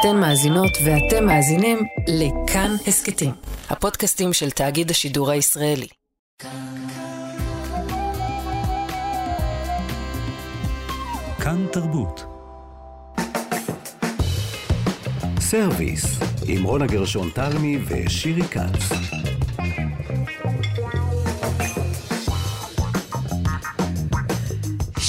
אתן מאזינות ואתם מאזינים לכאן הסכתים, הפודקאסטים של תאגיד השידור הישראלי. כאן תרבות. סרוויס, עם רונה גרשון תלמי ושירי כץ.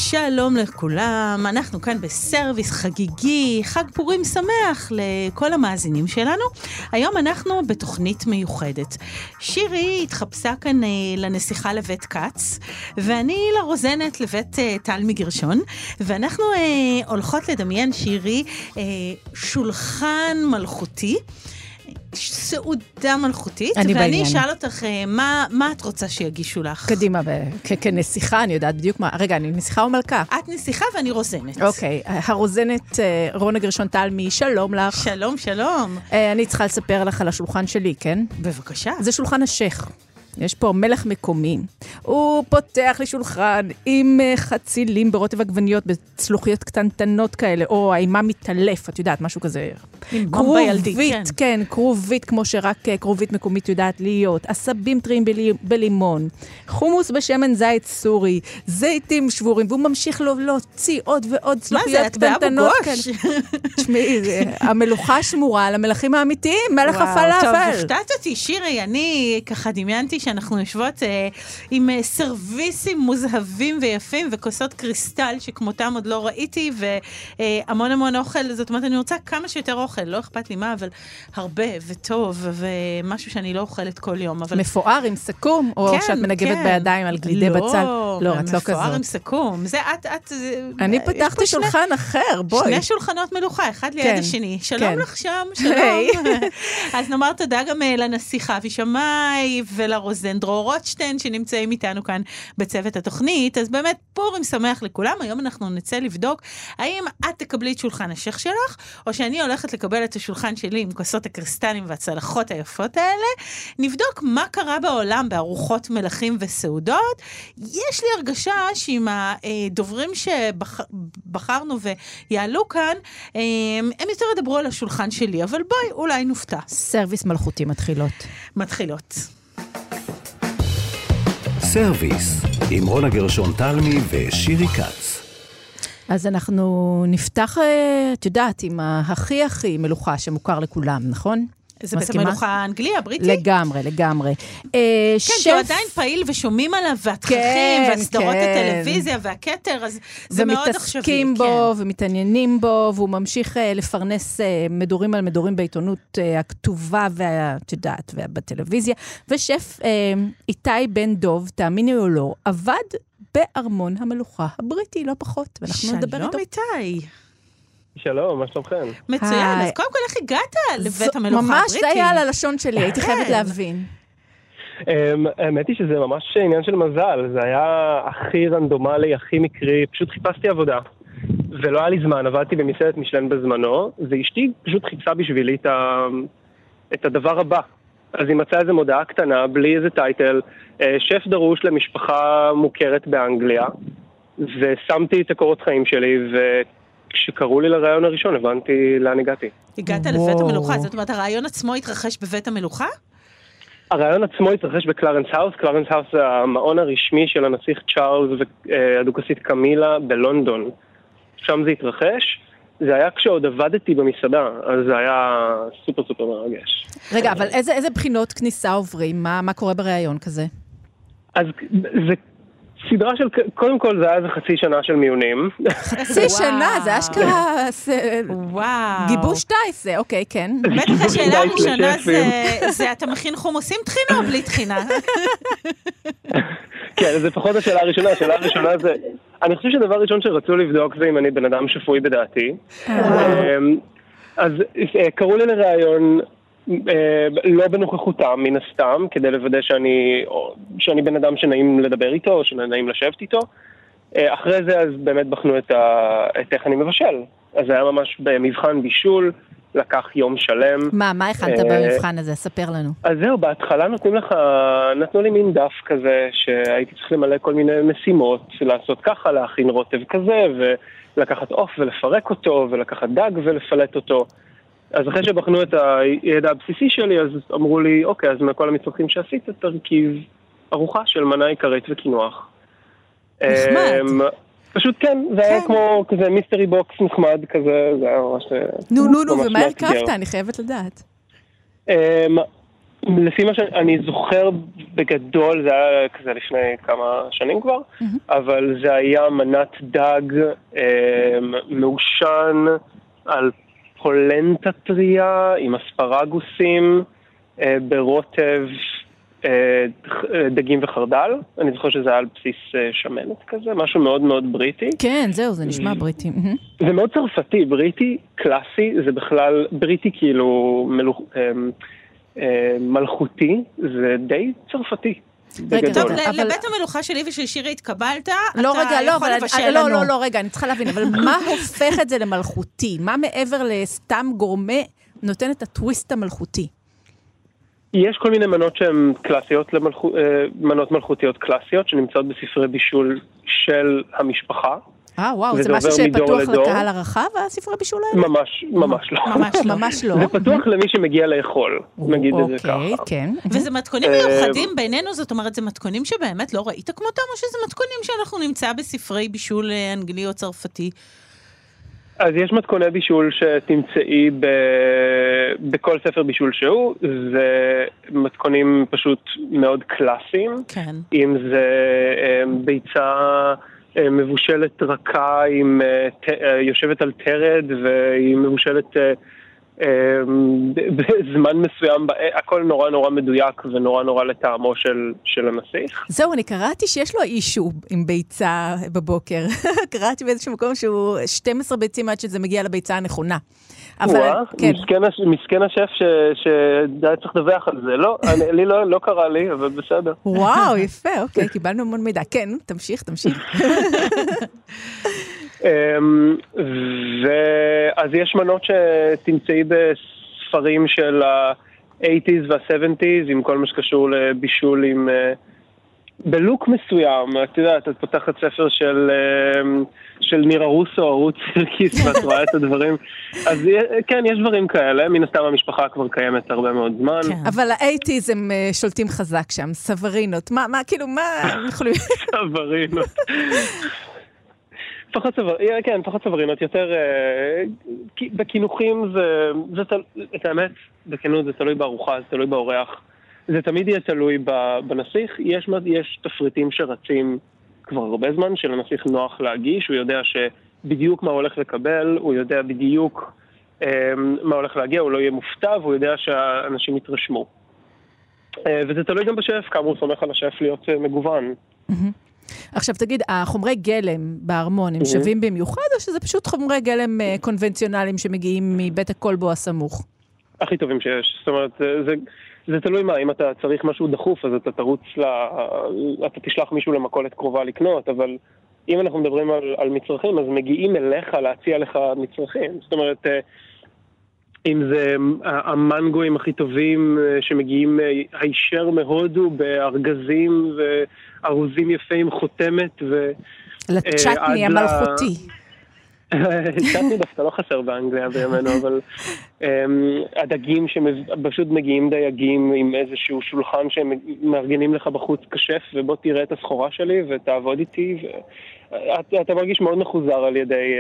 שלום לכולם, אנחנו כאן בסרוויס חגיגי, חג פורים שמח לכל המאזינים שלנו. היום אנחנו בתוכנית מיוחדת. שירי התחפשה כאן אה, לנסיכה לבית כץ, ואני לרוזנת לבית אה, טל מגרשון, ואנחנו אה, הולכות לדמיין, שירי, שולחן מלכותי. סעודה מלכותית, אני ואני בעניין. אשאל אותך, אה, מה, מה את רוצה שיגישו לך? קדימה, כנסיכה, אני יודעת בדיוק מה... רגע, אני נסיכה או מלכה? את נסיכה ואני רוזנת. אוקיי, הרוזנת אה, רונה גרשון תלמי, שלום לך. שלום, שלום. אה, אני צריכה לספר לך על השולחן שלי, כן? בבקשה. זה שולחן השייח. יש פה מלך מקומי. הוא פותח לי שולחן עם אה, חצילים ברוטב עגבניות, בצלוחיות קטנטנות כאלה, או האימה מתעלף, את יודעת, משהו כזה. כרובית, כן. כן, כרובית, כמו שרק אה, כרובית מקומית יודעת להיות, עשבים טריים בלי- בלימון, חומוס בשמן זית סורי, זיתים שבורים, והוא ממשיך לו להוציא עוד ועוד מה צלוחיות זה, את באבו קטנטנות גוש? תשמעי, זה- המלוכה שמורה למלכים האמיתיים, מלך הפלאפל. טוב, הפתעת אותי, שירי, אני ככה דמיינתי שאנחנו יושבות אה, עם אה, סרוויסים מוזהבים ויפים וכוסות קריסטל שכמותם עוד לא ראיתי, והמון המון אוכל, זאת אומרת, אני רוצה כמה שיותר אוכל, לא אכפת לי מה, אבל הרבה וטוב, ומשהו שאני לא אוכלת כל יום, אבל... מפואר עם סכו"ם, או כן, שאת מנגבת כן. בידיים על גלידי בצל? לא, את לא מפואר עם כזאת. סכו"ם. זה את, את... אני פה פתחתי שני- שולחן אחר, בואי. שני שולחנות מלוכה, אחד ליד כן, השני. שלום כן. לך שם, שלום. אז נאמר תודה גם אה, לנסיכה אבי שמאי ולרוזן דרור רוטשטיין שנמצאים איתנו כאן בצוות התוכנית. אז באמת פורים שמח לכולם. היום אנחנו נצא לבדוק האם את תקבלי את שולחן השייח שלך, או שאני הולכת לקבל את השולחן שלי עם כוסות הקריסטלים והצלחות היפות האלה. נבדוק מה קרה בעולם בארוחות מלכים וסעודות. יש לי הרגשה שעם הדוברים שבחרנו ויעלו כאן, אה, הם יותר ידברו על השולחן שלי, אבל בואי, אולי נופתע. סרוויס מלכותי מתחילות. מתחילות. סרוויס, עם רונה גרשון תלמי ושירי כץ. אז אנחנו נפתח, אה, את יודעת, עם הכי הכי מלוכה שמוכר לכולם, נכון? זה מסכימה? המלוכה האנגלי, הבריטי? לגמרי, לגמרי. אה, כן, שף- עדיין פעיל ושומעים עליו, והתככים, כן, והסדרות כן. הטלוויזיה והכתר, אז זה מאוד עכשווי. ומתעסקים בו ומתעניינים בו, והוא ממשיך אה, לפרנס אה, מדורים על מדורים בעיתונות הכתובה ואת יודעת, ובטלוויזיה. ושף איתי בן דוב, תאמיני או לא, עבד בארמון המלוכה הבריטי, לא פחות, כן. ואנחנו נדבר שלום איתו. איתי. שלום, מה שלומכם? מצוין, היי. אז קודם כל איך הגעת לבית המלוכה הבריטי? ממש זה היה על הלשון שלי, הייתי חייבת כן. להבין. אמ, האמת היא שזה ממש עניין של מזל, זה היה הכי רנדומלי, הכי מקרי, פשוט חיפשתי עבודה. ולא היה לי זמן, עבדתי במסעדת משלן בזמנו, ואשתי פשוט חיפשה בשבילי את, ה... את הדבר הבא. אז היא מצאה איזו מודעה קטנה, בלי איזה טייטל, אה, שף דרוש למשפחה מוכרת באנגליה, ושמתי את הקורות חיים שלי, וכשקראו לי לראיון הראשון הבנתי לאן הגעתי. הגעת וואו. לבית המלוכה, זאת אומרת, הראיון עצמו התרחש בבית המלוכה? הראיון עצמו התרחש בקלרנס האוס, קלרנס האוס זה המעון הרשמי של הנסיך צ'ארלס והדוכסית קמילה בלונדון. שם זה התרחש. זה היה כשעוד עבדתי במסעדה, אז זה היה סופר סופר מרגש. רגע, אבל איזה איזה בחינות כניסה עוברים? מה מה קורה בריאיון כזה? אז זה סדרה של, קודם כל זה היה איזה חצי שנה של מיונים. חצי. שנה, זה אשכרה זה- וואו. גיבוש טייס, זה, אוקיי, כן. בטח השאלה הראשונה לשפים. זה, אתה מכין חומוסים טחינה או בלי טחינה? כן, זה פחות השאלה הראשונה, השאלה הראשונה זה... אני חושב שהדבר ראשון שרצו לבדוק זה אם אני בן אדם שפוי בדעתי. אמ, אז אה, קראו לי לראיון אה, לא בנוכחותם, מן הסתם, כדי לוודא שאני, שאני בן אדם שנעים לדבר איתו, או שנעים לשבת איתו. אה, אחרי זה אז באמת בחנו את, ה... את איך אני מבשל. אז זה היה ממש במבחן בישול, לקח יום שלם. מה, מה הכנת אה, במבחן הזה? ספר לנו. אז זהו, בהתחלה נותנים לך, נתנו לי מין דף כזה, שהייתי צריך למלא כל מיני משימות, לעשות ככה, להכין רוטב כזה, ולקחת עוף ולפרק אותו, ולקחת דג ולפלט אותו. אז אחרי שבחנו את הידע הבסיסי שלי, אז אמרו לי, אוקיי, אז מכל המצרכים שעשית, תרכיב ארוחה של מנה עיקרית וקינוח. נחמד. אמ, פשוט כן, זה היה כמו כזה mystery box נחמד כזה, זה היה ממש... נו, נו, נו, ממש ומה. הרכבת? אני חייבת לדעת. אמ, לפי מה שאני זוכר בגדול, זה היה כזה לפני כמה שנים כבר, אבל זה היה מנת דג אמ, מעושן על פולנטה טריה עם אספרגוסים אה, ברוטב אה, דגים וחרדל. אני זוכר שזה היה על בסיס אה, שמנת כזה, משהו מאוד מאוד בריטי. כן, זהו, זה נשמע בריטי. מהמם. זה מאוד צרפתי, בריטי קלאסי, זה בכלל, בריטי כאילו מלוכ... אמ, אה, מלכותי, זה די צרפתי. רגע, בגדול. טוב, אבל- לבית המלוכה שלי ושל שירי התקבלת, לא, אתה רגע, לא, יכול אבל... לבשל אני- לא, לנו. לא, לא, רגע, אני צריכה להבין, אבל מה הופך את זה למלכותי? מה מעבר לסתם גורמה נותן את הטוויסט המלכותי? יש כל מיני מנות שהן קלאסיות, למלכו... אה, מנות מלכותיות קלאסיות, שנמצאות בספרי בישול של המשפחה. אה, וואו, זה משהו שפתוח לדור. לקהל הרחב, הספרי בישול האלה? ממש, ממש לא. ממש לא. ממש לא. זה פתוח למי שמגיע לאכול, נגיד את זה אוקיי, ככה. כן. וזה מתכונים אה, מיוחדים בינינו, זאת אומרת, זה מתכונים שבאמת לא ראית כמותם, או שזה מתכונים שאנחנו נמצא בספרי בישול אה, אנגלי או צרפתי? אז יש מתכוני בישול שתמצאי ב... בכל ספר בישול שהוא, זה מתכונים פשוט מאוד קלאסיים. כן. אם זה אה, ביצה מבושלת רכה, עם, אה, אה, יושבת על תרד והיא מבושלת אה, אה, בזמן מסוים, הכל נורא נורא מדויק ונורא נורא לטעמו של, של הנסיך. זהו, אני קראתי שיש לו אישו עם ביצה בבוקר. קראתי באיזשהו מקום שהוא 12 ביצים עד שזה מגיע לביצה הנכונה. אבל, וואה, כן. מסכן, הש- מסכן השף ש- שהיה צריך לדווח על זה. לא, אני, לי לא, לא קרה לי, אבל בסדר. וואו, יפה, אוקיי, קיבלנו המון מידע. כן, תמשיך, תמשיך. אמ, ואז יש מנות שתמצאי בספרים של ה-80's וה-70's, עם כל מה שקשור לבישול עם... אה, בלוק מסוים, את יודעת, את פותחת ספר של, אמ, של נירה רוסו, ערוץ סירקיס, ואת רואה את הדברים. אז יה- כן, יש דברים כאלה, מן הסתם המשפחה כבר קיימת הרבה מאוד זמן. כן. אבל האייטיז הם אה, שולטים חזק שם, סברינות. מה, מה, כאילו, מה הם יכולים... צברינות. פחות צברינות, כן, פחות צברינות, יותר... אה, בקינוחים זה, זה. את האמת, בכנות זה תלוי בארוחה, זה תלוי באורח. זה תמיד יהיה תלוי בנסיך. יש, יש תפריטים שרצים כבר הרבה זמן, שלנסיך נוח להגיש, הוא יודע שבדיוק מה הוא הולך לקבל, הוא יודע בדיוק אה, מה הולך להגיע, הוא לא יהיה מופתע, והוא יודע שהאנשים יתרשמו. אה, וזה תלוי גם בשף, כמה הוא סומך על השף להיות אה, מגוון. עכשיו תגיד, החומרי גלם בארמון הם שווים במיוחד, או שזה פשוט חומרי גלם אה, קונבנציונליים שמגיעים מבית הכלבו הסמוך? הכי טובים שיש. זאת אומרת, זה, זה, תלוי מה, אם אתה צריך משהו דחוף, אז אתה תרוץ ל... אתה תשלח מישהו למכולת קרובה לקנות, אבל אם אנחנו מדברים על, על מצרכים, אז מגיעים אליך להציע לך מצרכים. זאת אומרת, אה, אם זה המנגואים הכי טובים אה, שמגיעים אה, הישר מהודו בארגזים וארוזים יפים, חותמת ו... לצ'טני עד ל- צ'טני דווקא לא חסר באנגליה בימינו, אבל um, הדגים שפשוט מגיעים דייגים עם איזשהו שולחן שהם מארגנים לך בחוץ כשף, ובוא תראה את הסחורה שלי ותעבוד איתי, ואתה מרגיש מאוד מחוזר על ידי,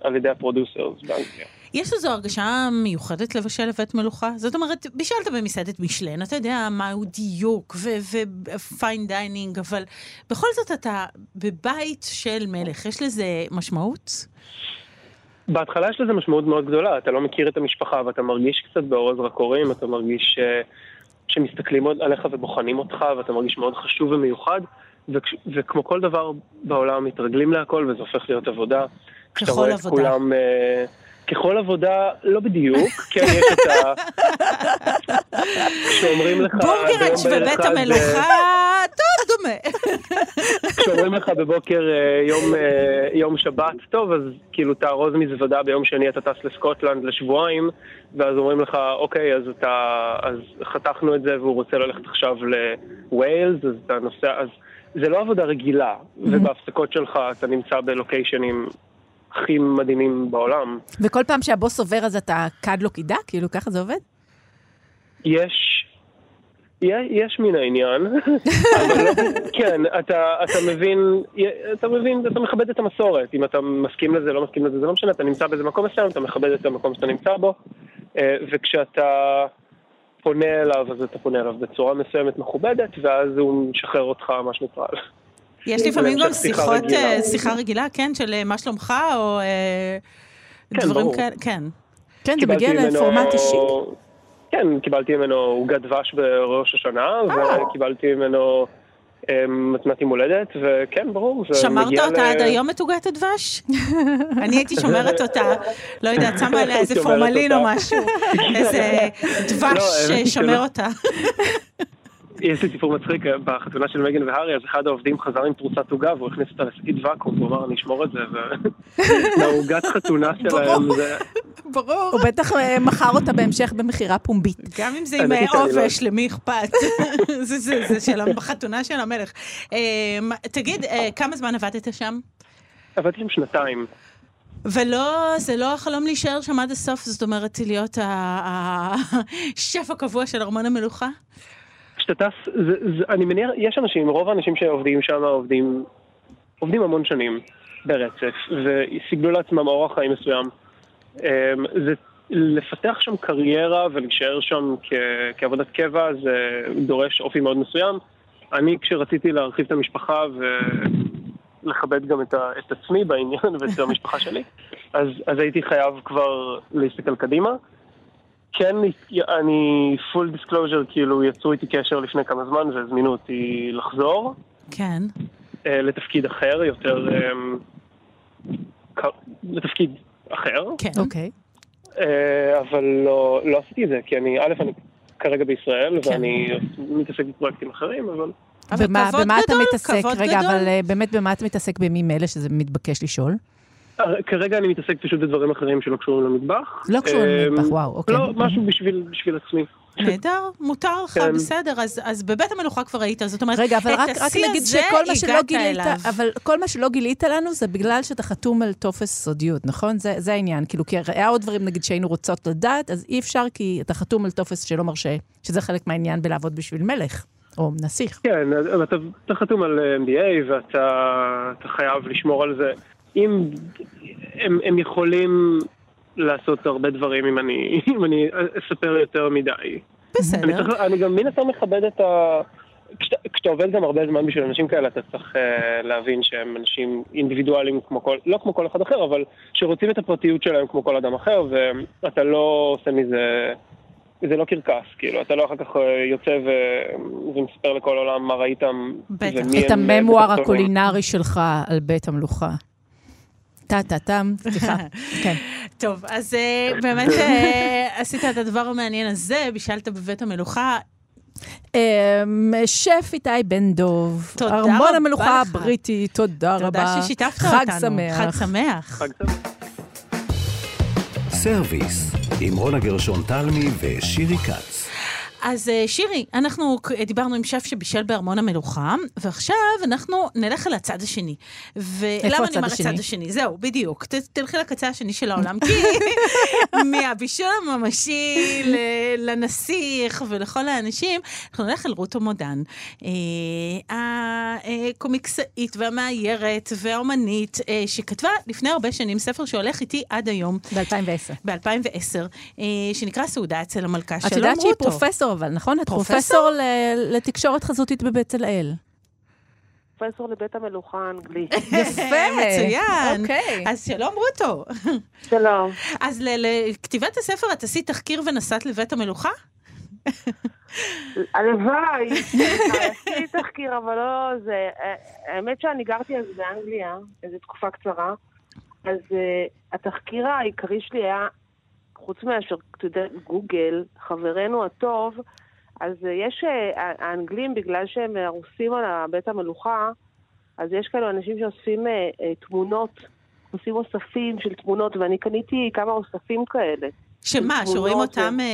על ידי ה producers באנגליה. יש איזו הרגשה מיוחדת לבשל לבית מלוכה? זאת אומרת, בישלת במסעדת משלן, אתה יודע מהו דיוק ו fine dining, אבל בכל זאת אתה בבית של מלך, יש לזה משמעות? בהתחלה יש לזה משמעות מאוד גדולה, אתה לא מכיר את המשפחה ואתה מרגיש קצת באור הזרקורים, אתה מרגיש אה, שמסתכלים עוד עליך ובוחנים אותך ואתה מרגיש מאוד חשוב ומיוחד, וכש, וכמו כל דבר בעולם מתרגלים להכל וזה הופך להיות עבודה. כשאתה ככל רואה את עבודה. כולם, uh, ככל עבודה, לא בדיוק, כן יש את ה... כשאומרים לך... בורגראץ' בבית אה, המלוכה, טוב, דומה. כשאומרים לך בבוקר אה, יום, אה, יום שבת, טוב, אז כאילו תארוז מזוודה ביום שני אתה טס לסקוטלנד לשבועיים, ואז אומרים לך, אוקיי, אז אתה, אז חתכנו את זה והוא רוצה ללכת עכשיו לווילס, אז אתה נוסע, אז זה לא עבודה רגילה, ובהפסקות שלך אתה נמצא בלוקיישנים הכי מדהימים בעולם. וכל פעם שהבוס עובר אז אתה קד לו קידה? כאילו, ככה זה עובד? יש, יש מן העניין, אבל לא, כן, אתה, אתה מבין, אתה מבין, אתה מכבד את המסורת, אם אתה מסכים לזה, לא מסכים לזה, זה לא משנה, אתה נמצא באיזה מקום מסוים, אתה מכבד את המקום שאתה נמצא בו, אה, וכשאתה פונה אליו, אז אתה פונה אליו בצורה מסוימת מכובדת, ואז הוא משחרר אותך, מה שנקרא. יש לפעמים גם שיחות, אה, שיחה רגילה, כן, של אה, מה שלומך, או כן, דברים כאלה, כן. כן, זה מגיע לפורמט אישי. כן, קיבלתי ממנו עוגת דבש בראש השנה, וקיבלתי ממנו מתנת יום הולדת, וכן, ברור, ל... שמרת אותה עד היום את עוגת הדבש? אני הייתי שומרת אותה, לא יודעת, שמה עליה איזה פורמלין או משהו, איזה דבש ששומר אותה. יש לי סיפור מצחיק, בחתונה של מגן והארי, אז אחד העובדים חזר עם פרוסת עוגה, והוא הכניס אותה לשקית ואקום, הוא אמר, אני אשמור את זה, והעוגת חתונה שלהם זה... ברור. הוא בטח אה, מכר אותה בהמשך במכירה פומבית. גם אם זה עם אה, עובש, למי אכפת? זה של החתונה של המלך. אה, תגיד, כמה זמן עבדת שם? עבדתי שם שנתיים. ולא, זה לא החלום להישאר שם עד הסוף, זאת אומרת, להיות השף הקבוע של ארמון המלוכה? כשאתה טס, אני מניח, יש אנשים, רוב האנשים שעובדים שם עובדים, עובדים המון שנים ברצף, וסיגלו לעצמם אורח חיים מסוים. אמ, זה לפתח שם קריירה ולהישאר שם כ- כעבודת קבע זה דורש אופי מאוד מסוים. אני כשרציתי להרחיב את המשפחה ולכבד גם את, ה- את עצמי בעניין ואת המשפחה שלי, אז, אז הייתי חייב כבר להסתכל קדימה. כן, אני full disclosure, כאילו יצרו איתי קשר לפני כמה זמן והזמינו אותי לחזור. כן. אה, לתפקיד אחר, יותר... אמ, לתפקיד אחר. כן. אוקיי. אה, אבל לא, לא עשיתי את זה, כי אני, א', אני כרגע בישראל, כן. ואני מתעסק בפרויקטים אחרים, אבל... אבל במה, כבוד במה גדול, אתה מתעסק? רגע, גדול. אבל אה, באמת במה אתה מתעסק בימים אלה, שזה מתבקש לשאול? כרגע אני מתעסק פשוט בדברים אחרים שלא קשורים למטבח. לא קשורים למטבח, וואו, אוקיי. לא, משהו בשביל, בשביל עצמי. נהדר, מותר לך, כן. בסדר, אז, אז בבית המלוכה כבר היית, זאת אומרת, רגע, אבל רק, רק נגיד שכל מה שלא גילית, אליו. אבל כל מה שלא גילית לנו זה בגלל שאתה חתום על טופס סודיות, נכון? זה, זה העניין, כאילו, כי היה עוד דברים, נגיד, שהיינו רוצות לדעת, אז אי אפשר כי אתה חתום על טופס שלא מרשה, שזה חלק מהעניין בלעבוד בשביל מלך. או נסיך. כן, אתה, אתה חתום על MBA ואתה חייב לשמור על זה. אם הם, הם יכולים לעשות הרבה דברים אם אני, אם אני אספר יותר מדי. בסדר. אני, צריך, אני גם מן הסתם מכבד את ה... כשאתה, כשאתה עובד גם הרבה זמן בשביל אנשים כאלה, אתה צריך uh, להבין שהם אנשים אינדיבידואלים כמו כל, לא כמו כל אחד אחר, אבל שרוצים את הפרטיות שלהם כמו כל אדם אחר, ואתה לא עושה מזה, זה לא קרקס, כאילו, אתה לא אחר כך אה, יוצא ו, ומספר לכל העולם מה ראית, בטח. את הממואר הקולינרי שלך על בית המלוכה. טה-טה-טם, סליחה, כן. טוב, אז אה, באמת אה, עשית את הדבר המעניין הזה, בישלת בבית המלוכה. אמ, שף איתי בן דוב, תודה רבה לך. ארמון המלוכה הבריטי, תודה רבה. תודה ששיתפת אותנו. חג שמח. חג שמח. סרוויס, עם רונה גרשון תלמי ושירי כץ. אז אה, שירי, אנחנו דיברנו עם שף שבישל בארמון המלוכה, ועכשיו אנחנו נלך אל הצד השני. ולמה אני אומר הצד השני? זהו, בדיוק. ת, תלכי לקצה השני של העולם, כי מהבישול הממשי לנסיך ולכל האנשים, אנחנו נלך אל רות המודן, אה, הקומיקסאית והמאיירת והאומנית, אה, שכתבה לפני הרבה שנים ספר שהולך איתי עד היום. ב-2010. ב-2010, שנקרא סעודה אצל המלכה, שלום רות. את יודעת שהיא פרופסור פרופסור אבל, נכון? את פרופסור לתקשורת חזותית בבצלאל. פרופסור לבית המלוכה האנגלי. יפה, מצוין. אוקיי. אז שלום רוטו. שלום. אז לכתיבת הספר את עשית תחקיר ונסעת לבית המלוכה? הלוואי, עשיתי תחקיר, אבל לא זה. האמת שאני גרתי אז באנגליה, איזו תקופה קצרה, אז התחקיר העיקרי שלי היה חוץ מאשר, אתה יודע, גוגל, חברנו הטוב, אז יש, אה, האנגלים, בגלל שהם הרוסים על בית המלוכה, אז יש כאלו אנשים שאוספים אה, אה, תמונות, עושים אוספים של תמונות, ואני קניתי כמה אוספים כאלה. שמה, שרואים אותם, אה,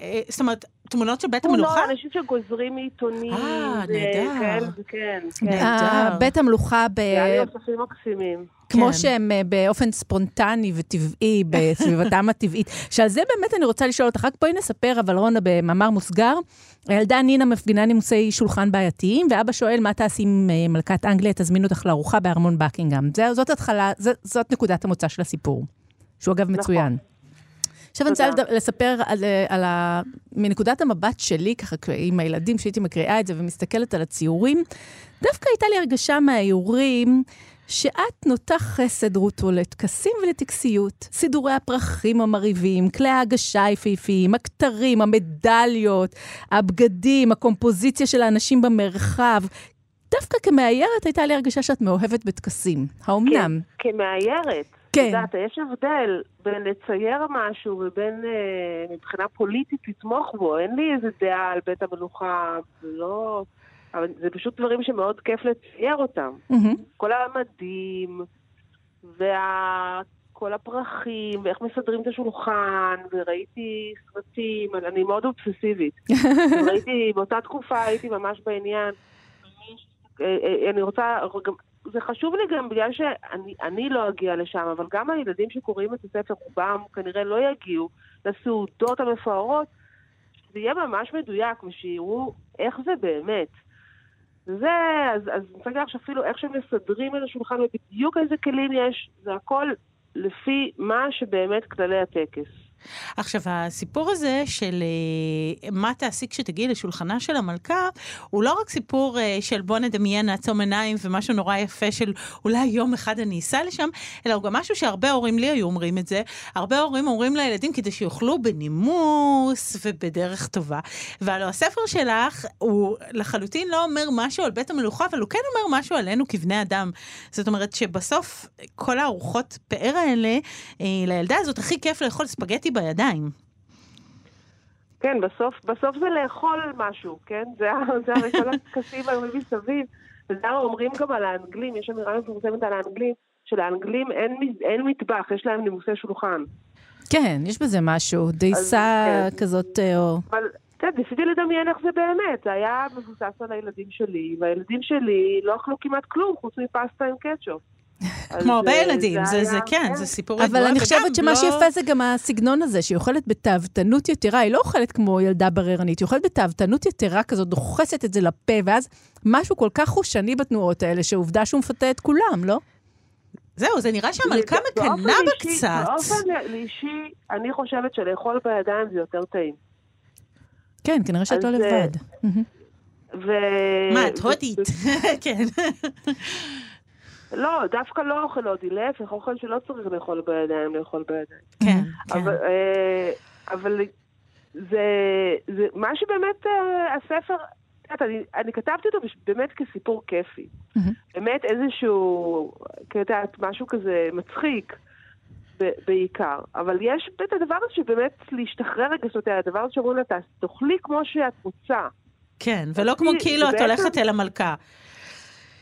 אה, זאת אומרת, תמונות של בית תמונות, המלוכה? אנשים שגוזרים מעיתונים. אה, נהדר. כן, כן. נהדר. אה, בית המלוכה, ב... זה היה לי אוספים מקסימים. כמו כן. שהם אה, באופן ספונטני וטבעי בסביבתם הטבעית. שעל זה באמת אני רוצה לשאול אותך, רק בואי נספר, אבל רונה, במאמר מוסגר, הילדה נינה מפגינה נימוסי שולחן בעייתיים, ואבא שואל, מה תעשי עם אה, מלכת אנגליה, תזמין אותך לארוחה בארמון בקינגהם. זה- זאת התחלה, זה- זאת נקודת המוצא של הסיפור, שהוא אגב מצוין. עכשיו אני רוצה לספר על, אה, על ה... מנקודת המבט שלי, ככה עם הילדים, שהייתי מקריאה את זה ומסתכלת על הציורים, דווקא הייתה לי הרגשה מהאיורים שאת נוטה חסד, רותו, לטקסים ולטקסיות. סידורי הפרחים המרהיבים, כלי ההגשה היפהפיים, הכתרים, המדליות, הבגדים, הקומפוזיציה של האנשים במרחב. דווקא כמאיירת הייתה לי הרגשה שאת מאוהבת בטקסים. האומנם? כמאיירת. כן. את יודעת, יש הבדל בין לצייר משהו ובין אה, מבחינה פוליטית לתמוך בו. אין לי איזה דעה על בית המלוכה, זה לא... אבל זה פשוט דברים שמאוד כיף לצייר אותם. מהמם. כל המדים, וכל הפרחים, ואיך מסדרים את השולחן, וראיתי סרטים, אני מאוד אובססיבית. ראיתי, באותה תקופה הייתי ממש בעניין. אה, אה, אני רוצה, זה חשוב לי גם בגלל שאני אני לא אגיע לשם, אבל גם הילדים שקוראים את הספר, רובם כנראה לא יגיעו לסעודות המפוארות, שזה יהיה ממש מדויק, ושיראו איך זה באמת. זה, אז, אז אני רוצה להגיד לך שאפילו איך שהם מסדרים את השולחן ובדיוק איזה כלים יש, זה הכל לפי מה שבאמת כללי הטקס. עכשיו, הסיפור הזה של אה, מה תעשי כשתגיעי לשולחנה של המלכה, הוא לא רק סיפור אה, של בוא נדמיין, נעצום עיניים ומשהו נורא יפה של אולי יום אחד אני אסע לשם, אלא הוא גם משהו שהרבה הורים לי היו אומרים את זה. הרבה הורים אומרים לילדים כדי שיאכלו בנימוס ובדרך טובה. והלוא הספר שלך, הוא לחלוטין לא אומר משהו על בית המלוכה, אבל הוא כן אומר משהו עלינו כבני אדם. זאת אומרת שבסוף כל הארוחות פאר האלה, אה, לילדה הזאת הכי כיף לאכול ספגטי בידיים. כן, בסוף, בסוף זה לאכול משהו, כן? זה, זה הרי כל הטקסים האלה מסביב. וזה אומרים גם על האנגלים, יש אמירה מפורסמת על האנגלים, שלאנגלים אין, אין מטבח, יש להם נימוסי שולחן. כן, יש בזה משהו, דייסה כן. כזאת, אה, או... אבל, יודע, ניסיתי לדמיין איך זה באמת. זה היה מבוסס על הילדים שלי, והילדים שלי לא אכלו כמעט כלום חוץ מפסטה עם קטשופ. כמו הרבה אה, ילדים, זה, זה היה- כן, זה סיפור אבל ידוע, אני חושבת וגם שמה לא- שיפה זה גם הסגנון הזה, שהיא אוכלת בתאוותנות יתרה, היא לא אוכלת כמו ילדה בררנית, היא אוכלת בתאוותנות יתרה כזאת, דוחסת את זה לפה, ואז משהו כל כך חושני בתנועות האלה, שעובדה שהוא מפתה את כולם, לא? זהו, זה נראה שהמלכה מקנאה בה קצת. באופן אישי, אני חושבת שלאכול בידיים זה יותר טעים. כן, כנראה שאת לא אה, לבד. ו... מה, את הודית? כן. לא, דווקא לא אוכל הודי, להפך, אוכל שלא צריך לאכול בידיים, לאכול בידיים. כן, כן. אבל, אה, אבל זה, זה מה שבאמת אה, הספר, את אני, אני כתבתי אותו באמת כסיפור כיפי. מהמם. באמת איזשהו, יודעת, משהו כזה מצחיק. בעיקר, אבל יש את הדבר הזה שבאמת להשתחרר רגע, זאת אומרת, הדבר הזה שאומרים לה, "תעש- תאכלי כמו שאת רוצה. כן, ולא כמו כאילו את הולכת אל המלכה.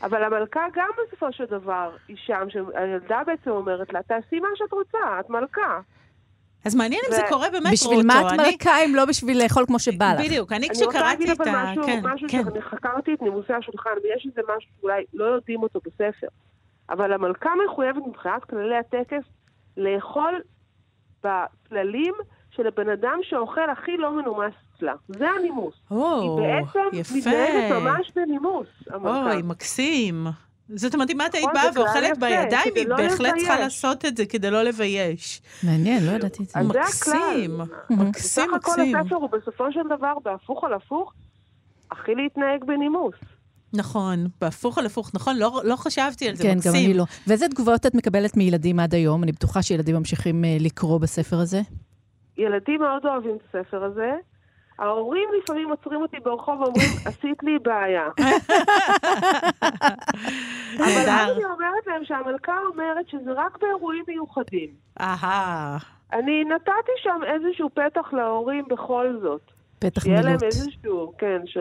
אבל המלכה גם בסופו של דבר היא שם, שהילדה בעצם אומרת לה, תעשי מה שאת רוצה, את מלכה. אז מעניין אם זה קורה באמת, בשביל מה את רוטו. מלכה אם לא בשביל לאכול כמו שבא לך? בדיוק, אני אני רוצה כשקראתי להגיד את אבל ה... משהו, כן, משהו כן. שאני חקרתי את נימוסי השולחן, ויש איזה משהו שאולי לא יודעים אותו בספר. אבל המלכה מחויבת מבחינת כללי הטקס לאכול בכללים של הבן אדם שאוכל הכי לא מנומס אצלה. זה הנימוס. או, היא בעצם יפה. מתנהגת ממש בנימוס, המלכה. אוי, מקסים. זאת אומרת, אם את היית נכון, באה ואוכלת בידיים, היא לא בהחלט צריכה. לעשות את זה כדי לא לבייש. מעניין, לא ידעתי את זה. מקסים, הכלל. מקסים, בסך הכל מקסים. הספר הוא בסופו של דבר, בהפוך על הפוך, הכי להתנהג בנימוס. נכון, בהפוך על הפוך, נכון, לא לא חשבתי על זה, כן, מקסים. גם אני לא. ואיזה תגובות את מקבלת מילדים עד היום? אני בטוחה שילדים ממשיכים אה, לקרוא בספר הזה. ילדים מאוד אוהבים את הספר הזה. ההורים לפעמים עוצרים אותי ברחוב ואומרים, עשית לי בעיה. אבל אז. אני אומרת להם שהמלכה אומרת שזה רק באירועים מיוחדים. אהה. אני נתתי שם איזשהו פתח להורים בכל זאת. פתח שיהיה להם. איזשהו, כן, ש...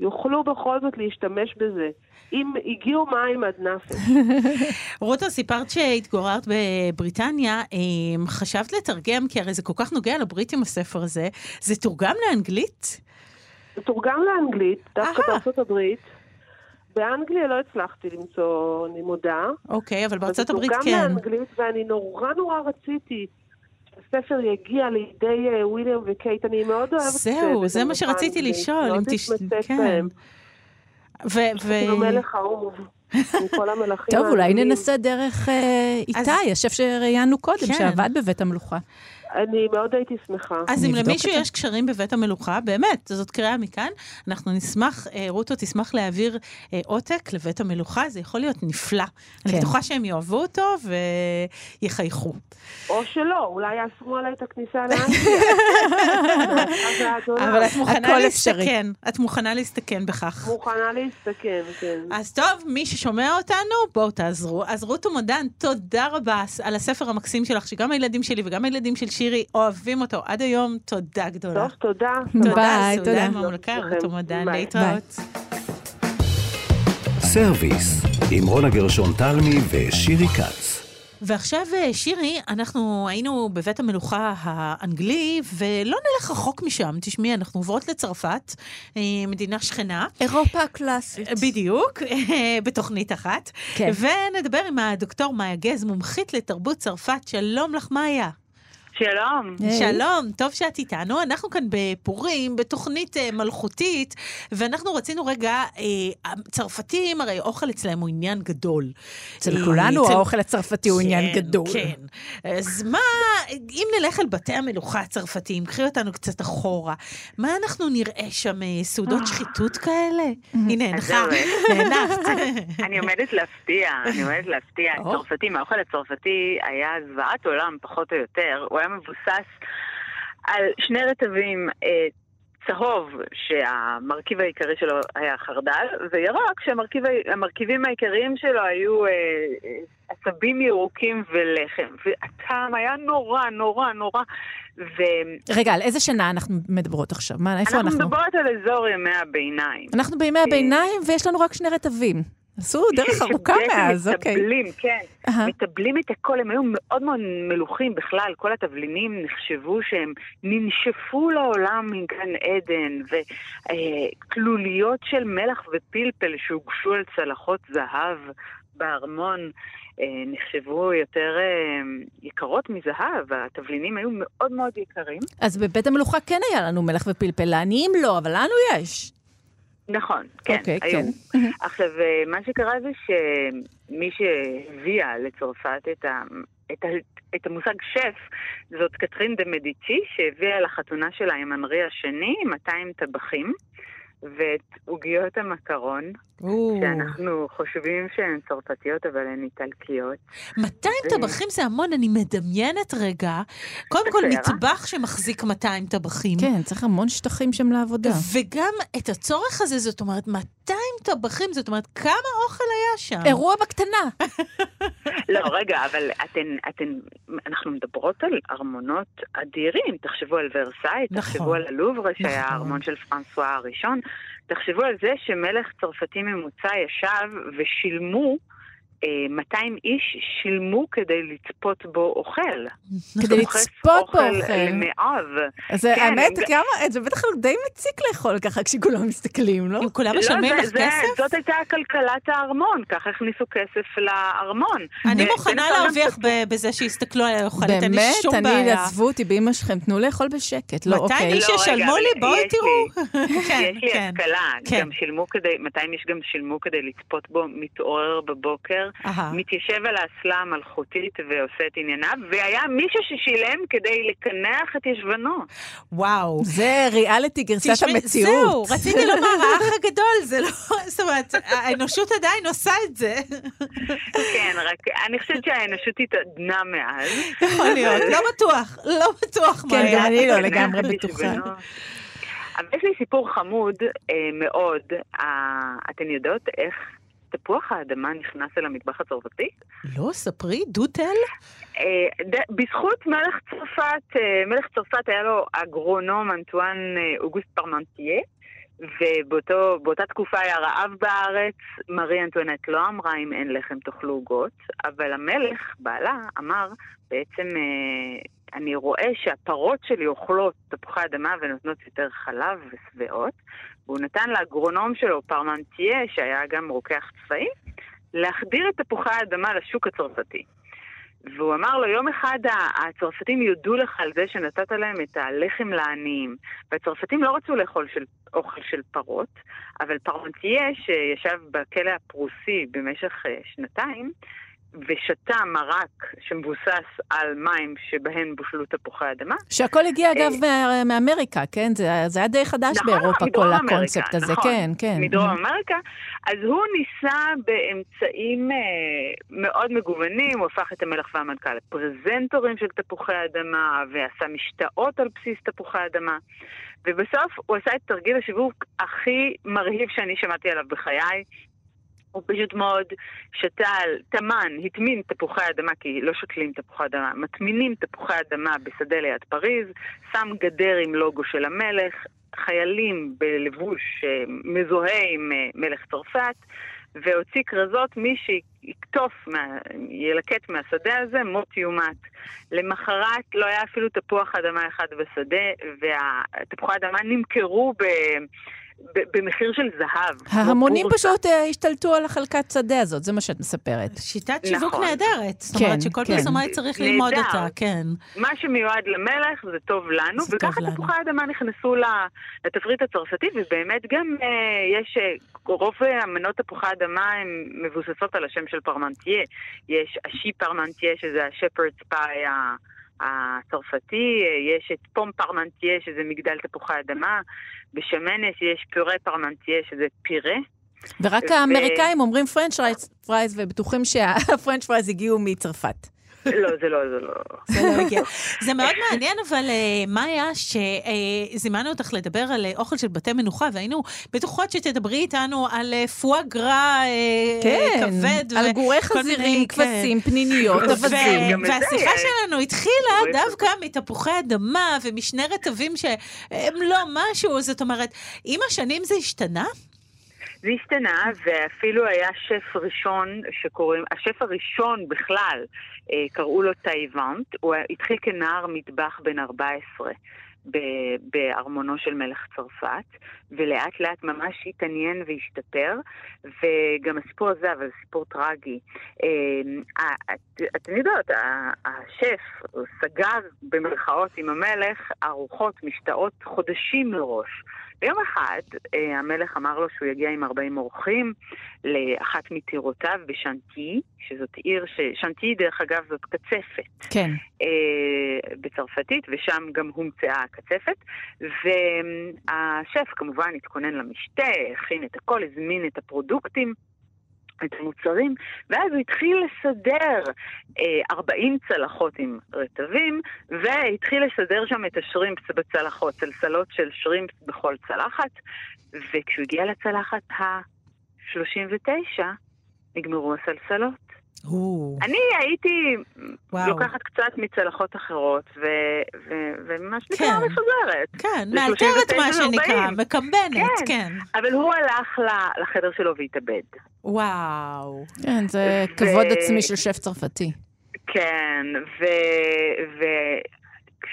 יוכלו בכל זאת להשתמש בזה. אם הגיעו מים עד נפש. רותה, סיפרת שהתגוררת בבריטניה, אמ, חשבת לתרגם, כי הרי זה כל כך נוגע לבריטים הספר הזה, זה תורגם לאנגלית? זה תורגם לאנגלית, דווקא. בארצות הברית. באנגליה לא הצלחתי למצוא, אני מודה. אוקיי, אבל בארצות הברית זה כן. תורגם לאנגלית, ואני נורא נורא רציתי שהספר יגיע לידי אה, וויליאם וקייט. אני מאוד אוהבת... זהו, אה, זה מה שרציתי. לשאול, אם תש... כן. ו- ו- כאילו מלך אהוב, טוב, אולי. ננסה דרך אה, איתי, השף שראיינו קודם, כן. שעבד בבית המלוכה. אני מאוד הייתי שמחה. אז אם למישהו. יש קשרים בבית המלוכה, באמת, זאת קריאה מכאן, אנחנו נשמח, אה, רוטו תשמח להעביר אה, עותק לבית המלוכה, זה יכול להיות נפלא. אני כן. בטוחה שהם יאהבו אותו ויחייכו. או שלא, אולי יאסרו עליי את הכניסה לאנגליה. אבל את מוכנה. להסתכן, את מוכנה להסתכן בכך. מוכנה להסתכן, כן. אז טוב, מי ששומע אותנו, בואו תעזרו. אז רות ומודן, תודה רבה על הספר המקסים שלך, שגם הילדים שלי וגם הילדים של שירי אוהבים אותו עד היום. תודה גדולה. טוב, תודה. תודה, ביי, תודה. עם הממלכה, רות ביי. להתראות. סרוויס, עם רונה גרשון תלמי ושירי כץ. ועכשיו, אה, שירי, אנחנו היינו בבית המלוכה האנגלי, ולא נלך רחוק משם. תשמעי, אנחנו עוברות לצרפת, אה, מדינה שכנה. אירופה הקלאסית. בדיוק, אה, בתוכנית אחת. כן. ונדבר עם הדוקטור מאיה גז, מומחית לתרבות צרפת. שלום לך, מאיה. שלום. היי. שלום, טוב שאת איתנו. אנחנו כאן בפורים, בתוכנית אה, מלכותית, ואנחנו רצינו רגע, אה, הצרפתים, הרי אוכל אצלם הוא עניין גדול. אצל אה, כולנו אצל- האוכל הצרפתי הוא עניין כן, גדול. כן. אז מה, אם נלך אל בתי המלוכה הצרפתיים, קחי אותנו קצת אחורה, מה אנחנו נראה שם, אה, סעודות שחיתות כאלה? הנה, הנך, זהו, אה. נאנחת. אני עומדת להפתיע, אני עומדת להפתיע. הצרפתים, האוכל הצרפתי היה זוועת עולם, פחות או יותר. הוא היה מבוסס על שני רטבים. אה, צהוב, שהמרכיב העיקרי שלו היה חרדל, וירוק, שהמרכיבים העיקריים שלו היו אה, אה, עשבים ירוקים ולחם. והטעם היה נורא, נורא, נורא. ואנחנו רגע, על איזה שנה אנחנו מדברות עכשיו? מה, איפה אנחנו? מדברות על אזור ימי הביניים. אנחנו בימי הביניים ויש לנו רק שני רטבים. עשו דרך ארוכה שבעצם מאז, אוקיי. מטבלים, כן. אהה. מטבלים את הכל, הם היו מאוד מאוד מלוכים בכלל, כל התבלינים נחשבו שהם ננשפו לעולם מגן עדן, וכלוליות של מלח ופלפל שהוגשו על צלחות זהב בארמון. אה, נחשבו יותר אה, יקרות מזהב, התבלינים היו מאוד מאוד יקרים. אז בבית המלוכה כן היה לנו מלח ופלפל, לעניים לא, אבל לנו יש. נכון, כן, אוקיי, היו. כן. עכשיו, אה, מה שקרה זה שמי שהביאה לצרפת את, ה, את, ה, את המושג שף, זאת קטרין דה מדיצ'י, שהביאה לחתונה שלה עם אנרי השני 200 טבחים, ואת עוגיות המקרון, או, שאנחנו חושבים שהן צרפתיות, אבל הן איטלקיות. 200 טבחים זה המון, אני מדמיינת רגע. קודם כל. מטבח שמחזיק 200 טבחים. כן, צריך המון שטחים שם לעבודה. וגם את הצורך הזה, זאת אומרת, 200 טבחים, זאת אומרת, כמה אוכל היה שם? אירוע בקטנה. לא, רגע, אבל אתן, אתן, אנחנו מדברות על ארמונות אדירים. תחשבו על ורסאי, נכון. תחשבו על הלוברה, שהיה נכון. הארמון של פרנסואה הראשון. תחשבו על זה שמלך צרפתי ממוצע ישב ושילמו, 200 איש שילמו כדי לצפות בו אוכל. כדי לצפות באוכל. למאב. אז כן, האמת, כמה, זה בטח די מציק לאכול ככה כשכולם מסתכלים, לא? כולם לא, משלמים לך כסף? זאת הייתה כלכלת הארמון, ככה הכניסו כסף לארמון. אני מוכנה להרוויח בזה שיסתכלו עליי אוכלת, אין לי באמת, שום אני, בעיה. עזבו אותי באמא שלכם, תנו לאכול בשקט. לא, 200 אוקיי. איש לא, אבל לי, בואי יש תראו. כן, יש לי כן. השכלה. גם שילמו כדי, 200 איש גם שילמו כדי לצפות בו, מתעורר בבוקר, אהה. מתיישב על האסלה המלכותית ועושה את ענייניו, והיה מישהו ששילם כדי לקנח את ישבנו. וואו. זה ריאליטי גרסת המציאות. זהו, רציתי לומר, האח הגדול, זה לא, זאת אומרת, האנושות עדיין עושה את זה. כן, רק אני חושבת שהאנושות התעדנה מאז. יכול להיות, לא בטוח, לא בטוח מה כן, היה. גם אני לא לגמרי בטוחה. אבל יש לי סיפור חמוד אה, מאוד. אה, אתן יודעות איך תפוח האדמה נכנס אל המטבח הצרפתי? לא, ספרי? אה, ד- בזכות מלך צרפת, אה, מלך צרפת היה לו אגרונום אנטואן אה, אוגוסט פרמנטייה, ובאותה תקופה היה רעב בארץ, מרי אנטואנט לא אמרה אם אין לחם תאכלו עוגות, אבל המלך, בעלה, אמר, בעצם אה, אני רואה שהפרות שלי אוכלות תפוחי אדמה ונותנות יותר חלב ושבעות, והוא נתן לאגרונום שלו, פרמנטיה, שהיה גם רוקח צבאי, להחדיר את תפוחי האדמה לשוק הצרפתי. והוא אמר לו, יום אחד הצרפתים יודו לך על זה שנתת להם את הלחם לעניים. והצרפתים לא רצו לאכול של, אוכל של פרות, אבל פרמנטיה, שישב בכלא הפרוסי במשך uh, שנתיים, ושתה מרק שמבוסס על מים שבהם בושלו תפוחי אדמה. שהכל הגיע, אגב, מה, מאמריקה, כן? זה, זה היה די חדש נכון, באירופה, כל אמריקה, הקונספט הזה, נכון, כן, כן. מדרום אמריקה. אז הוא ניסה באמצעים אה, מאוד מגוונים, הוא הפך את המלך והמנכ"ל לפרזנטורים של תפוחי אדמה, ועשה משתאות על בסיס תפוחי אדמה. ובסוף הוא עשה את תרגיל השיווק הכי מרהיב שאני שמעתי עליו בחיי. הוא פשוט מאוד שתל, טמן, הטמין תפוחי אדמה, כי לא שותלים תפוחי אדמה, מטמינים תפוחי אדמה בשדה ליד פריז, שם גדר עם לוגו של המלך, חיילים בלבוש אה, מזוהה עם אה, מלך צרפת, והוציא כרזות, מי שיקטוף, מה, ילקט מהשדה הזה, מות יומת. למחרת לא היה אפילו תפוח אדמה אחד בשדה, והתפוחי אדמה נמכרו ב... במחיר של זהב. ההמונים פשוט uh, השתלטו על החלקת שדה הזאת, זה מה שאת מספרת. שיטת שיווק נכון. נהדרת. זאת כן, אומרת שכל כן. פרסומאי צריך נהדר. ללמוד אותה, כן. מה שמיועד למלך זה טוב לנו, וככה. תפוחי האדמה נכנסו לתפריט הצרפתי, ובאמת גם אה, יש, אה, רוב אה, המנות תפוחי האדמה הן מבוססות על השם של פרמנטיה. יש אשי פרמנטיה, שזה השפרדס פאי ה- הצרפתי, יש את pommes Parmentier, שזה מגדל תפוחי אדמה, בשמנת יש purée Parmentier, שזה פירה. ורק ו- האמריקאים אומרים French fries ובטוחים שה French fries הגיעו מצרפת. לא, זה לא, זה לא. זה לא הגיע. זה מאוד מעניין, אבל אה, מאיה, כשזימנו אותך לדבר על אה, אוכל של בתי מלוכה, והיינו בטוחות שתדברי איתנו על אה, פואה גרא אה, כן, כבד. על גורי חזירים, כן. כבשים, פניניות, זה והשיחה. שלנו התחילה דווקא מתפוחי אדמה ומשני רטבים שהם לא משהו, זאת אומרת, עם השנים זה השתנה? זה השתנה, ואפילו היה שף ראשון שקוראים, השף הראשון בכלל, אה, קראו לו טייוונט, הוא התחיל כנער מטבח בן 14. ב- בארמונו של מלך צרפת, ולאט לאט ממש התעניין והשתפר, וגם הסיפור הזה, אבל סיפור טרגי. אה, ה- את- אתן יודעות, השף סגר במרכאות עם המלך ארוחות משתאות חודשים מראש. ויום אחד אה, המלך אמר לו שהוא יגיע עם 40 אורחים לאחת מטירותיו בשנטי, שזאת עיר ש... שנטי, דרך אגב, זאת קצפת. כן. אה, בצרפתית, ושם גם הומצאה הקצפת. והשף כמובן התכונן למשתה, הכין את הכל, הזמין את הפרודוקטים. את המוצרים, ואז הוא התחיל לסדר אה, 40 צלחות עם רטבים, והתחיל לסדר שם את השרימפס בצלחות, סלסלות של שרימפס בכל צלחת, וכשהוא הגיע לצלחת ה-39, נגמרו הסלסלות. או, אני הייתי וואו. לוקחת קצת מצלחות אחרות, ו- ו- וממה שנקרא כן. מפזרת. כן, זה מאלתרת מה 39 שנקרא, 40. מקמבנת, כן. כן. אבל הוא הלך לחדר שלו והתאבד. וואו. כן, זה ו- כבוד עצמי של שף צרפתי. כן,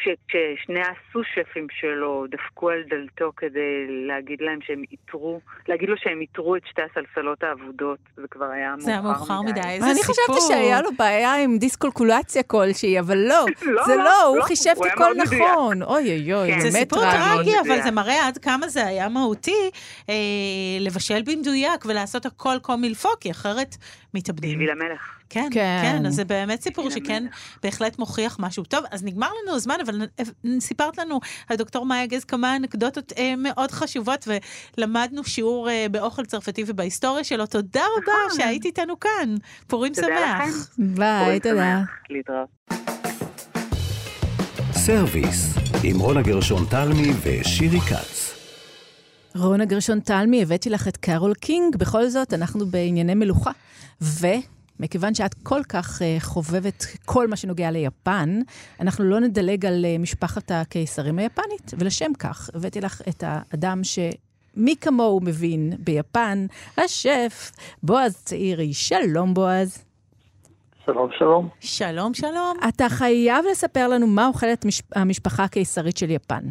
וכששני הסו-שפים שלו דפקו על דלתו כדי להגיד להם שהם איתרו, להגיד לו שהם איתרו את שתי הסלסלות האבודות, זה כבר היה מאוחר מדי. זה היה מאוחר מדי, איזה אני סיפור. חשבתי שהיה לו בעיה עם דיסקולקולציה כלשהי, אבל לא, לא, זה לא, לא, הוא לא, חישב את הכל. נכון. אוי אוי אוי, כן. זה סיפור טרגי. אבל מדויק. זה מראה עד כמה זה היה מהותי אה, לבשל במדויק ולעשות הכל קומילפו, כי אחרת מתאבדים. בשביל המלך. כן, כן. כן, אז זה באמת סיפור שכן בהחלט מוכיח משהו. טוב, אז נגמר לנו הזמן, אבל סיפרת לנו, הדוקטור מאיה גז, כמה אנקדוטות אה, מאוד חשובות, ולמדנו שיעור אה, באוכל צרפתי ובהיסטוריה שלו. תודה רבה שהיית איתנו כאן. פורים שמח. לכם. ביי, פורים תודה. שמח. להתראות. סרוויס, עם רונה גרשון תלמי ושירי כץ. רונה גרשון תלמי, הבאתי לך את קארול קינג. בכל זאת, אנחנו בענייני מלוכה. ומכיוון שאת כל כך אה, חובבת כל מה שנוגע ליפן, אנחנו לא נדלג על אה, משפחת הקיסרים היפנית. ולשם כך, הבאתי לך את האדם מי כמוהו מבין ביפן, השף בועז צעירי. שלום, בועז. שלום, שלום. שלום, שלום. אתה חייב לספר לנו מה אוכלת מש... המשפחה הקיסרית של יפן.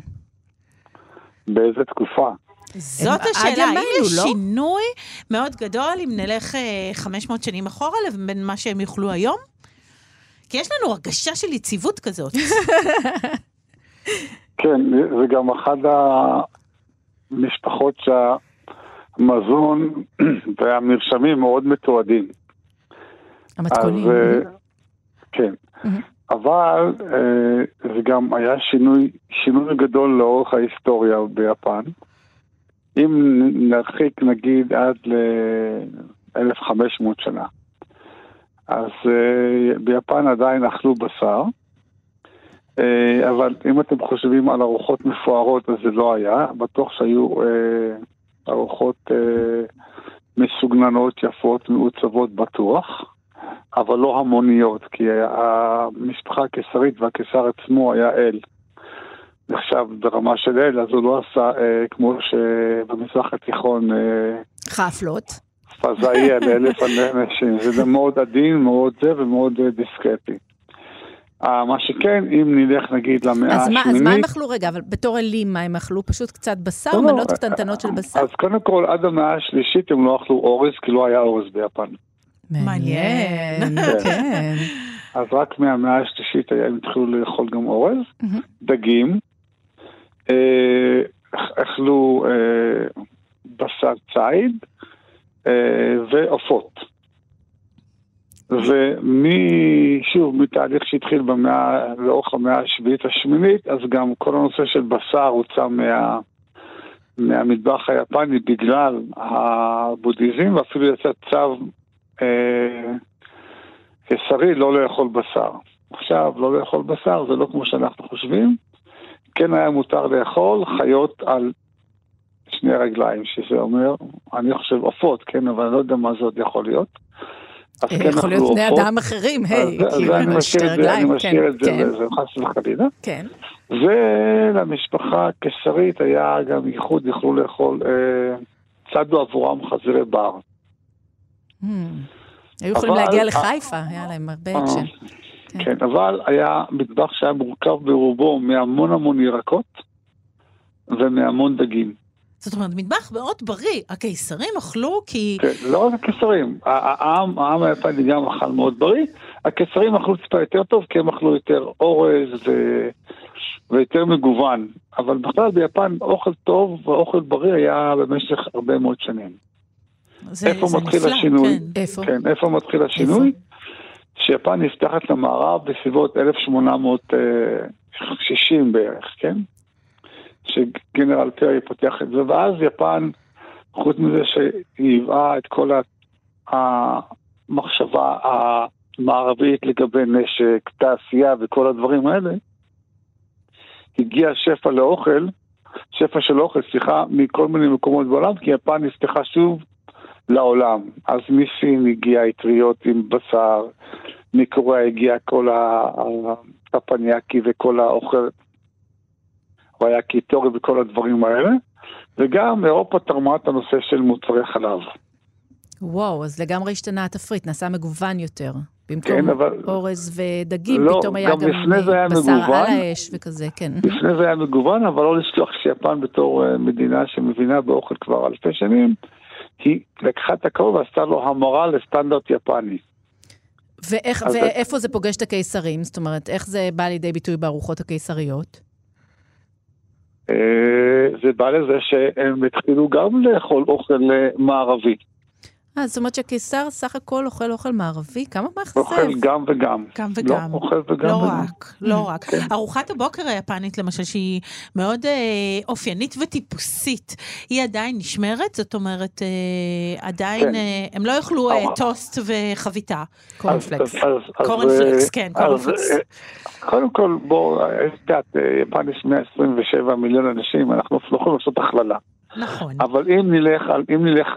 באיזה תקופה? זאת עד השאלה, האם יש לא? שינוי מאוד גדול אם נלך אה, 500 שנים אחורה לבין מה שהם יאכלו היום? כי יש לנו הרגשה של יציבות כזאת. כן, זה גם אחת המשפחות שהמזון והמרשמים מאוד מתועדים. המתכונים. אז, אה, כן. אבל אה, זה גם היה שינוי, שינוי גדול לאורך ההיסטוריה ביפן. אם נרחיק נגיד עד ל-1500 שנה, אז אה, ביפן עדיין אכלו בשר, אה, אבל אם אתם חושבים על ארוחות מפוארות אז זה לא היה, בטוח שהיו אה, ארוחות אה, מסוגננות, יפות, מעוצבות בטוח. אבל לא המוניות, כי המשפחה הקיסרית והקיסר עצמו היה אל. נחשב ברמה של אל, אז הוא לא עשה אה, כמו שבמזרח התיכון אה, חפלות. פזאי על אלף אנשים. זה מאוד עדין, מאוד זה ומאוד אה, דיסקרטי. אה, מה שכן, אם נלך נגיד למאה אז מה, השמינית... אז מה הם אכלו רגע? אבל בתור אלים, מה הם אכלו? פשוט קצת בשר, לא, לא, מנות אה, קטנטנות של בשר? אז קודם כל, עד המאה השלישית הם לא אכלו אורז, כי לא היה אורז ביפן. מעניין. כן. אז רק מהמאה השלישית היה- הם התחילו לאכול גם אורז, דגים, אכלו אה, בשר ציד אה, ועופות. ומי, שוב, מתהליך שהתחיל במאה, לאורך המאה השביעית השמינית, אז גם כל הנושא של בשר הוצא מה, מהמטבח היפני בגלל הבודהיזם, ואפילו יצא צו אה, קיסרי לא לאכול בשר. עכשיו, לא לאכול בשר זה לא כמו שאנחנו חושבים. כן היה מותר לאכול חיות על שני רגליים, שזה אומר, אני חושב עופות, כן, אבל אני לא יודע מה זה עוד יכול להיות. אז כן יכול להיות בני. אדם אחרים, היי, כאילו, אני משאיר את זה- אני משאיר כן, את זה כן, לזה, חס וחלילה. כן. ולמשפחה הקיסרית היה גם ייחוד, יכלו לאכול, אה, צדו עבורם חזירי בר. הממ. היו יכולים להגיע אה, לחיפה, היה להם הרבה אה, אקשן. כן. כן, אבל היה מטבח שהיה מורכב ברובו מהמון המון ירקות ומהמון דגים. זאת אומרת, מטבח מאוד בריא. הקיסרים אכלו כי... כן, לא רק הקיסרים, העם, העם היפני גם אכל מאוד בריא, הקיסרים אכלו טיפה יותר טוב כי הם אכלו יותר אורז ו... ויותר מגוון, אבל בכלל ביפן אוכל טוב ואוכל בריא היה במשך הרבה מאוד שנים. זה, איפה זה מתחיל נפלא, השינוי? כן. איפה? כן, איפה מתחיל השינוי? שיפן נפתחת למערב בסביבות 1860 בערך, כן? שגנרל פרי פותח את זה, ואז יפן, חוץ מזה שהיא היווה את כל המחשבה המערבית לגבי נשק, תעשייה וכל הדברים האלה, הגיע שפע לאוכל, שפע של אוכל, סליחה, מכל מיני מקומות בעולם, כי יפן נפתחה שוב לעולם. אז מסין הגיע אטריות עם בשר, מקוריאה הגיע כל ה- הפניאקי וכל האוכל, והיה קיטורי וכל הדברים האלה, וגם אירופה תרמה את הנושא של מוצרי חלב. וואו, אז לגמרי השתנה התפריט, נעשה מגוון יותר. במקום כן, אבל- אורז ודגים, לא, פתאום היה גם גם לפני זה היה בשר מגוון. על האש וכזה, כן. לפני זה היה מגוון, אבל לא לשכוח שיפן בתור אה, מדינה שמבינה באוכל כבר אלפי שנים, היא לקחה את הכל ועשתה לו המרה לסטנדרט יפני. ואיך, אז- ואיפה זה פוגש את הקיסרים? זאת אומרת, איך זה בא לידי ביטוי בארוחות הקיסריות? אה, זה בא לזה שהם התחילו גם לאכול אוכל אה, מערבי. אה, זאת אומרת שהקיסר סך הכל אוכל אוכל מערבי? כמה מאכזב. אוכל גם וגם. גם לא, וגם. אוכל וגם לא וגם. רק, לא רק. ארוחת הבוקר היפנית, למשל, שהיא מאוד אה, אופיינית וטיפוסית, היא עדיין נשמרת? זאת אומרת, אה, עדיין, כן. אה, הם לא יאכלו אה, טוסט וחביתה. קורנפלקס. קורנפלקס, כן, קורנפלקס. אה, קודם כל, בואו, אה, את יודעת, אה, יפן יש 127 מיליון אנשים, אנחנו לא יכולים לעשות הכללה. נכון. אבל אם נלך, אם נלך,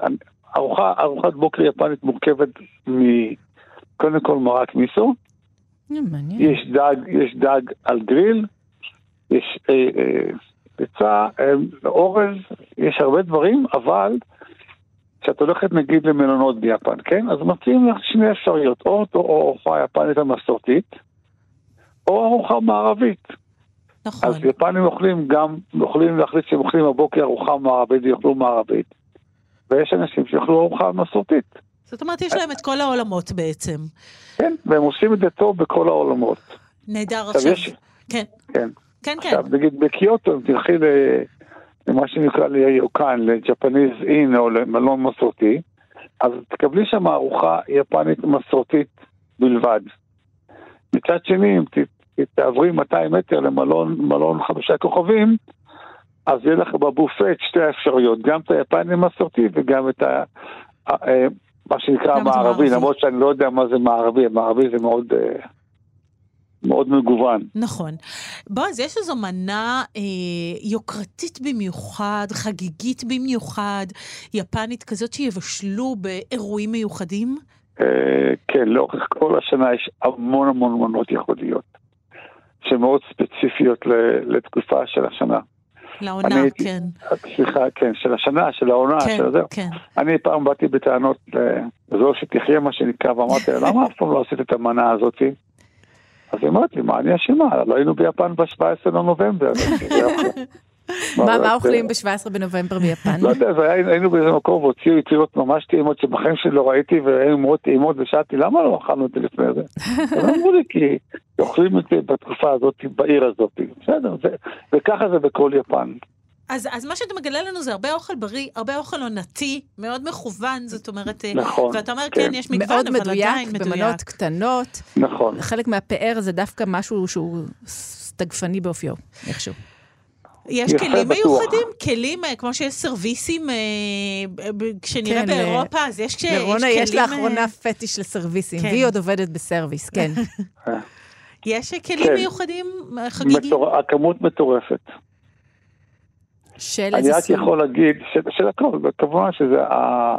ארוחה, ארוחת בוקר יפנית מורכבת מקודם כל מרק מיסו, אה. יש דג, יש דג על גריל, יש אה, אה, ביצה, אה, אורז, יש הרבה דברים, אבל כשאת הולכת נגיד למלונות ביפן, כן? אז מציעים לך שני אפשרויות, או ארוחה יפנית המסורתית, או ארוחה מערבית. נכון. אז יפנים אוכלים גם, יכולים להחליט שהם אוכלים בבוקר ארוחה מערבית ויאכלו מערבית, ויש אנשים שיאכלו ארוחה מסורתית. זאת אומרת, יש להם את כל העולמות בעצם. כן, והם עושים את זה טוב בכל העולמות. נהדר עכשיו. יש- כן, כן. כן, כן. עכשיו, נגיד בקיוטו, אם תלכי למה שנקרא ליוקן, לג'פניז אין או למלון מסורתי, אז תקבלי שם ארוחה יפנית מסורתית בלבד. מצד שני, אם תעברי 200 מטר למלון מלון חמישה כוכבים, אז יהיה לך בבופה את שתי האפשרויות, גם את היפני המסורתי וגם את ה... אה, מה שנקרא המערבי. למרות שאני לא יודע מה זה מערבי, המערבי זה מאוד, אה, מאוד מגוון. נכון. בועז, יש איזו מנה אה, יוקרתית במיוחד, חגיגית במיוחד, יפנית כזאת שיבשלו באירועים מיוחדים? אה, כן, לאורך כל השנה יש המון המון מנות ייחודיות, שמאוד ספציפיות לתקופה של השנה. לעונה, אני כן. סליחה, כן, של השנה, של העונה, כן, של זה. כן. אני פעם באתי בטענות לזו שתחיה, מה שנקרא, ואמרתי לה, למה אף פעם לא עשית את המנה הזאתי? אז היא אמרת לי, מה אני אשמה? לא היינו ביפן ב-17 לנובמבר. מה אוכלים אה, ב-17 בנובמבר ביפן? לא יודע, זה היה, היינו באיזה מקום והוציאו יצירות ממש טעימות שבחיים שלי לא ראיתי והיו מאוד טעימות ושאלתי למה לא אכלנו את זה לפני זה? אמרו לי כי אוכלים את זה בתקופה הזאת בעיר הזאת. בסדר, וככה זה בכל יפן. אז, אז מה שאתה מגלה לנו זה הרבה אוכל בריא, הרבה אוכל עונתי, מאוד מכוון, זאת אומרת... אה, נכון, ואתה אומר, כן. כן, יש מגוון, מאוד אבל מדויק, עדיין מדויק. במנות קטנות. נכון. חלק מהפאר זה דווקא משהו שהוא סטגפני באופיו, איכשהו. יש כלים בטוח. מיוחדים? כלים, אה, כמו שיש סרוויסים, אה, כשנראה כן, באירופה, אז יש, יש כלים... לרונה יש אה, לאחרונה פטיש לסרוויסים, כן. והיא עוד עובדת בסרוויס, כן. יש אה, כלים כן. מיוחדים, אה, חגיגיים? מטור... הכמות מטורפת. של אני רק סוג. יכול להגיד ש... של הכל, כמובן שזה ה...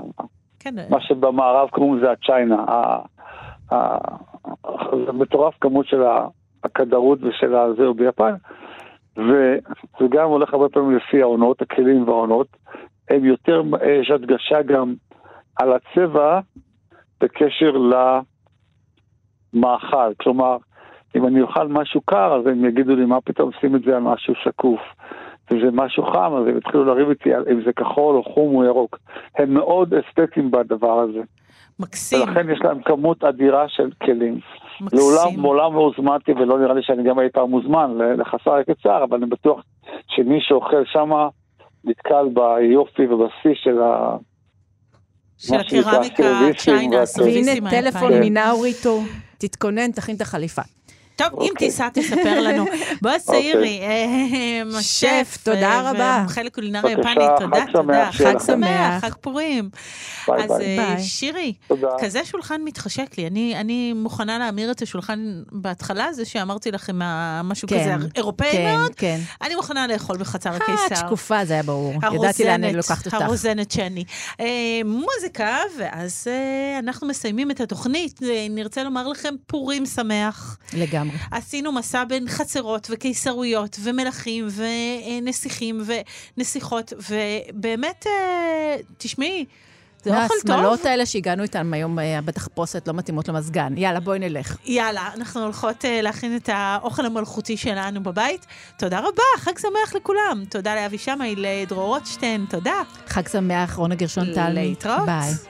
כן, אה, מה שבמערב קוראים לזה הצ'יינה. ה- ה- זה מטורף כמות של הכדרות ושל הזהו ביפן. וזה גם הולך הרבה פעמים לפי העונות, הכלים והעונות. הם יותר, יש הדגשה גם על הצבע בקשר למאכל. כלומר, אם אני אוכל משהו קר, אז הם יגידו לי, מה פתאום שים את זה על משהו שקוף. אם זה משהו חם, אז הם יתחילו לריב איתי אם זה כחול או חום או ירוק. הם מאוד אסתטיים בדבר הזה. מקסים, ולכן יש להם כמות אדירה של כלים. מקסים. לעולם, מעולם לא הוזמנתי, ולא נראה לי שאני גם אי פעם מוזמן לחסר הקצר, אבל אני בטוח שמי שאוכל שמה נתקל ביופי ובשיא של ה... של הקרמיקה, צ'יינה. הסרוויסים והנה טלפון. מנאוריטו, תתכונן, תכין את החליפה. טוב, אם אוקיי. תיסע, תספר לנו. בועז אוקיי. צעירי, אה, שף, תודה אה, רבה. ומומחה לקולינריה יפנית, תודה, תודה. חג. שמח. חג פורים. ביי אז ביי. אה. שירי, תודה. כזה שולחן מתחשק לי. אני, אני מוכנה להמיר את השולחן בהתחלה, זה שאמרתי לכם מה- משהו כן, כזה אירופאי כן, מאוד. כן. אני מוכנה לאכול בחצר אה, את הקיסר. שקופה, זה היה ברור. ידעתי לאן אני לוקחת אותך. הרוזנת שני. אה, מוזיקה, ואז אה, אנחנו מסיימים את התוכנית. אה, נרצה לומר לכם פורים שמח. לגמרי. עשינו מסע בין חצרות וקיסרויות ומלכים ונסיכים ונסיכות, ובאמת, אה, תשמעי, זה אוכל טוב. השמלות האלה שהגענו איתן היום אה, בתחפושת לא מתאימות למזגן. יאללה, בואי נלך. יאללה, אנחנו הולכות אה, להכין את האוכל המלכותי שלנו בבית. תודה רבה, חג שמח לכולם. תודה לאבי שמאי, לדרור רוטשטיין, תודה. חג שמח, רונה גרשון טל. להתראות. ביי.